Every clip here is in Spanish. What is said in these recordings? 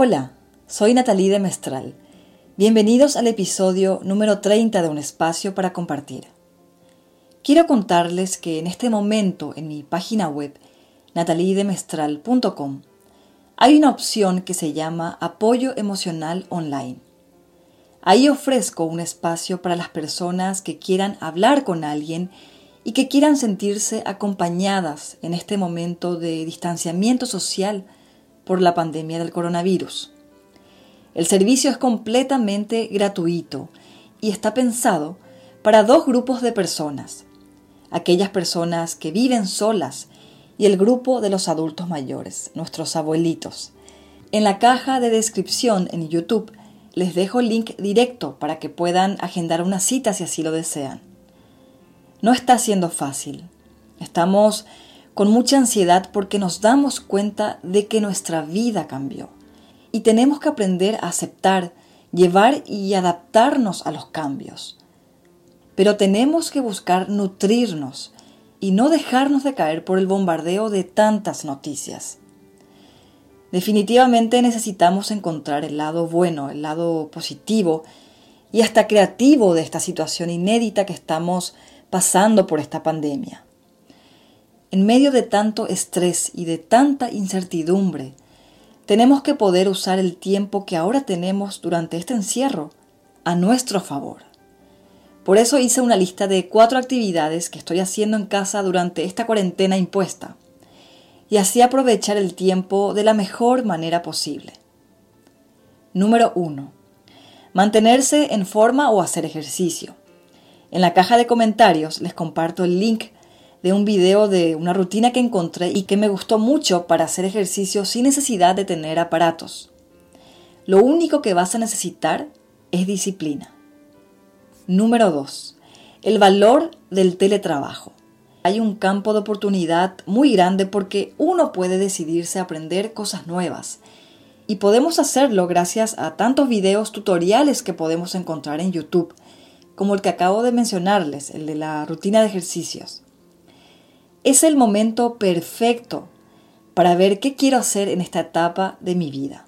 Hola, soy Natalie de Mestral. Bienvenidos al episodio número 30 de Un Espacio para Compartir. Quiero contarles que en este momento en mi página web nataliedemestral.com hay una opción que se llama Apoyo Emocional Online. Ahí ofrezco un espacio para las personas que quieran hablar con alguien y que quieran sentirse acompañadas en este momento de distanciamiento social por la pandemia del coronavirus. El servicio es completamente gratuito y está pensado para dos grupos de personas, aquellas personas que viven solas y el grupo de los adultos mayores, nuestros abuelitos. En la caja de descripción en YouTube les dejo el link directo para que puedan agendar una cita si así lo desean. No está siendo fácil. Estamos con mucha ansiedad porque nos damos cuenta de que nuestra vida cambió. Y tenemos que aprender a aceptar, llevar y adaptarnos a los cambios. Pero tenemos que buscar nutrirnos y no dejarnos de caer por el bombardeo de tantas noticias. Definitivamente necesitamos encontrar el lado bueno, el lado positivo y hasta creativo de esta situación inédita que estamos pasando por esta pandemia. En medio de tanto estrés y de tanta incertidumbre, tenemos que poder usar el tiempo que ahora tenemos durante este encierro a nuestro favor. Por eso hice una lista de cuatro actividades que estoy haciendo en casa durante esta cuarentena impuesta y así aprovechar el tiempo de la mejor manera posible. Número 1. Mantenerse en forma o hacer ejercicio. En la caja de comentarios les comparto el link de un video de una rutina que encontré y que me gustó mucho para hacer ejercicio sin necesidad de tener aparatos. Lo único que vas a necesitar es disciplina. Número 2. El valor del teletrabajo. Hay un campo de oportunidad muy grande porque uno puede decidirse a aprender cosas nuevas. Y podemos hacerlo gracias a tantos videos tutoriales que podemos encontrar en YouTube, como el que acabo de mencionarles, el de la rutina de ejercicios. Es el momento perfecto para ver qué quiero hacer en esta etapa de mi vida.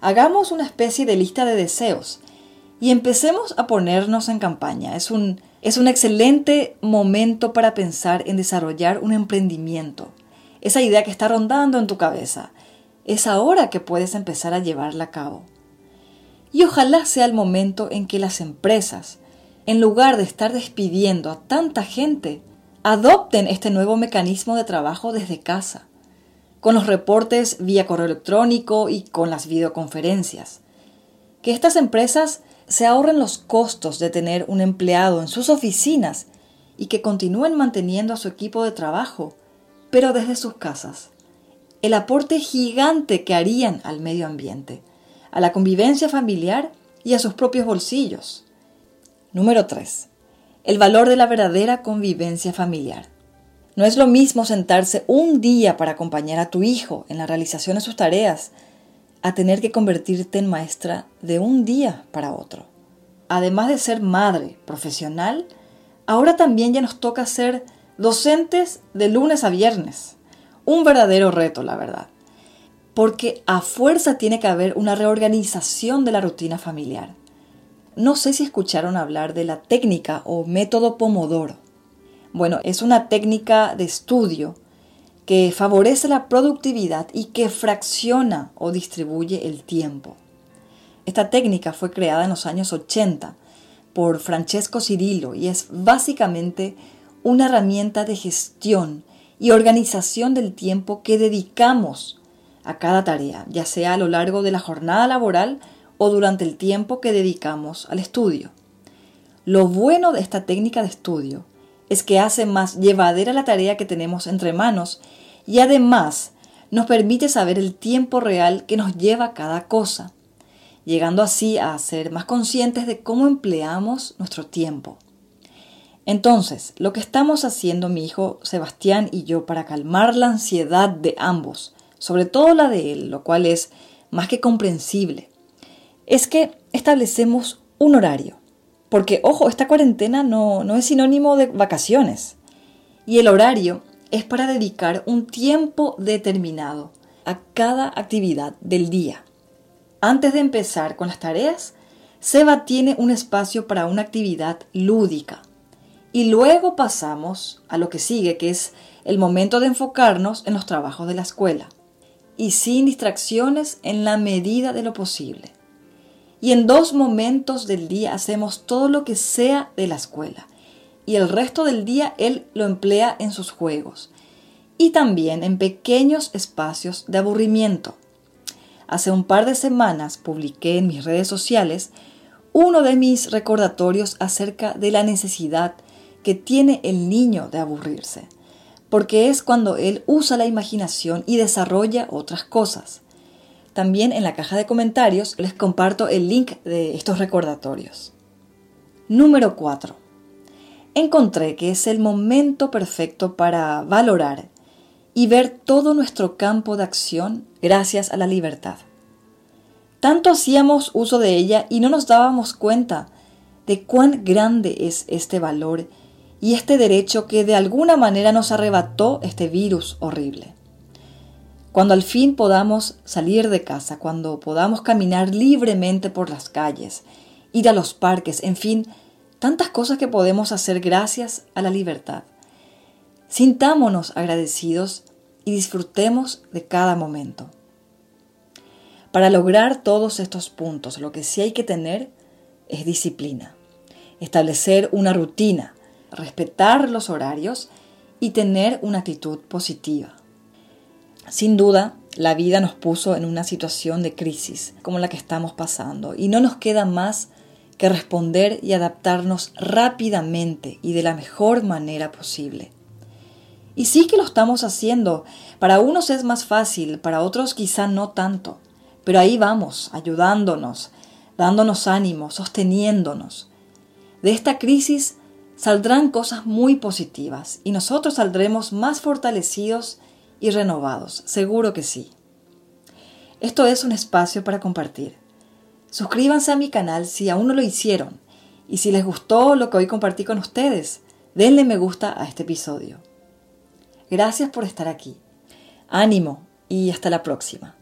Hagamos una especie de lista de deseos y empecemos a ponernos en campaña. Es un, es un excelente momento para pensar en desarrollar un emprendimiento. Esa idea que está rondando en tu cabeza. Es ahora que puedes empezar a llevarla a cabo. Y ojalá sea el momento en que las empresas, en lugar de estar despidiendo a tanta gente, adopten este nuevo mecanismo de trabajo desde casa, con los reportes vía correo electrónico y con las videoconferencias. Que estas empresas se ahorren los costos de tener un empleado en sus oficinas y que continúen manteniendo a su equipo de trabajo, pero desde sus casas. El aporte gigante que harían al medio ambiente, a la convivencia familiar y a sus propios bolsillos. Número 3 el valor de la verdadera convivencia familiar. No es lo mismo sentarse un día para acompañar a tu hijo en la realización de sus tareas a tener que convertirte en maestra de un día para otro. Además de ser madre profesional, ahora también ya nos toca ser docentes de lunes a viernes. Un verdadero reto, la verdad. Porque a fuerza tiene que haber una reorganización de la rutina familiar. No sé si escucharon hablar de la técnica o método Pomodoro. Bueno, es una técnica de estudio que favorece la productividad y que fracciona o distribuye el tiempo. Esta técnica fue creada en los años 80 por Francesco Cirillo y es básicamente una herramienta de gestión y organización del tiempo que dedicamos a cada tarea, ya sea a lo largo de la jornada laboral o durante el tiempo que dedicamos al estudio. Lo bueno de esta técnica de estudio es que hace más llevadera la tarea que tenemos entre manos y además nos permite saber el tiempo real que nos lleva cada cosa, llegando así a ser más conscientes de cómo empleamos nuestro tiempo. Entonces, lo que estamos haciendo mi hijo Sebastián y yo para calmar la ansiedad de ambos, sobre todo la de él, lo cual es más que comprensible, es que establecemos un horario. Porque, ojo, esta cuarentena no, no es sinónimo de vacaciones. Y el horario es para dedicar un tiempo determinado a cada actividad del día. Antes de empezar con las tareas, Seba tiene un espacio para una actividad lúdica. Y luego pasamos a lo que sigue, que es el momento de enfocarnos en los trabajos de la escuela. Y sin distracciones en la medida de lo posible. Y en dos momentos del día hacemos todo lo que sea de la escuela. Y el resto del día él lo emplea en sus juegos. Y también en pequeños espacios de aburrimiento. Hace un par de semanas publiqué en mis redes sociales uno de mis recordatorios acerca de la necesidad que tiene el niño de aburrirse, porque es cuando él usa la imaginación y desarrolla otras cosas. También en la caja de comentarios les comparto el link de estos recordatorios. Número 4. Encontré que es el momento perfecto para valorar y ver todo nuestro campo de acción gracias a la libertad. Tanto hacíamos uso de ella y no nos dábamos cuenta de cuán grande es este valor y este derecho que de alguna manera nos arrebató este virus horrible. Cuando al fin podamos salir de casa, cuando podamos caminar libremente por las calles, ir a los parques, en fin, tantas cosas que podemos hacer gracias a la libertad. Sintámonos agradecidos y disfrutemos de cada momento. Para lograr todos estos puntos, lo que sí hay que tener es disciplina, establecer una rutina, respetar los horarios y tener una actitud positiva. Sin duda, la vida nos puso en una situación de crisis como la que estamos pasando y no nos queda más que responder y adaptarnos rápidamente y de la mejor manera posible. Y sí que lo estamos haciendo. Para unos es más fácil, para otros quizá no tanto. Pero ahí vamos, ayudándonos, dándonos ánimo, sosteniéndonos. De esta crisis saldrán cosas muy positivas y nosotros saldremos más fortalecidos y renovados, seguro que sí. Esto es un espacio para compartir. Suscríbanse a mi canal si aún no lo hicieron y si les gustó lo que hoy compartí con ustedes, denle me gusta a este episodio. Gracias por estar aquí. Ánimo y hasta la próxima.